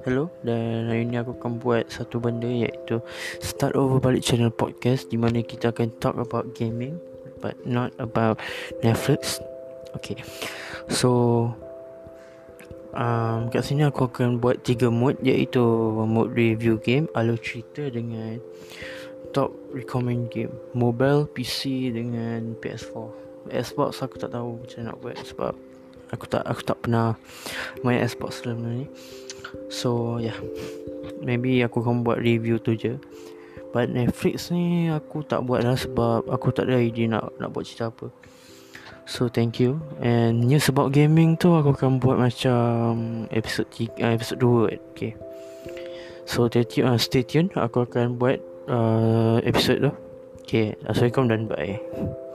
Hello dan hari ni aku akan buat satu benda iaitu Start over balik channel podcast Di mana kita akan talk about gaming But not about Netflix. Okay So um, Kat sini aku akan buat tiga mode Iaitu mode review game Alur cerita dengan Top recommend game Mobile, PC dengan PS4 Xbox aku tak tahu macam nak buat Sebab Aku tak aku tak pernah main Xbox sebelum ni So yeah Maybe aku akan buat review tu je But Netflix ni aku tak buat lah sebab aku tak ada idea nak nak buat cerita apa. So thank you. And news about gaming tu aku akan buat macam episode 3, uh, episode 2 okay. So stay tune, uh, stay tune aku akan buat uh, episode tu. Okay, Assalamualaikum dan bye.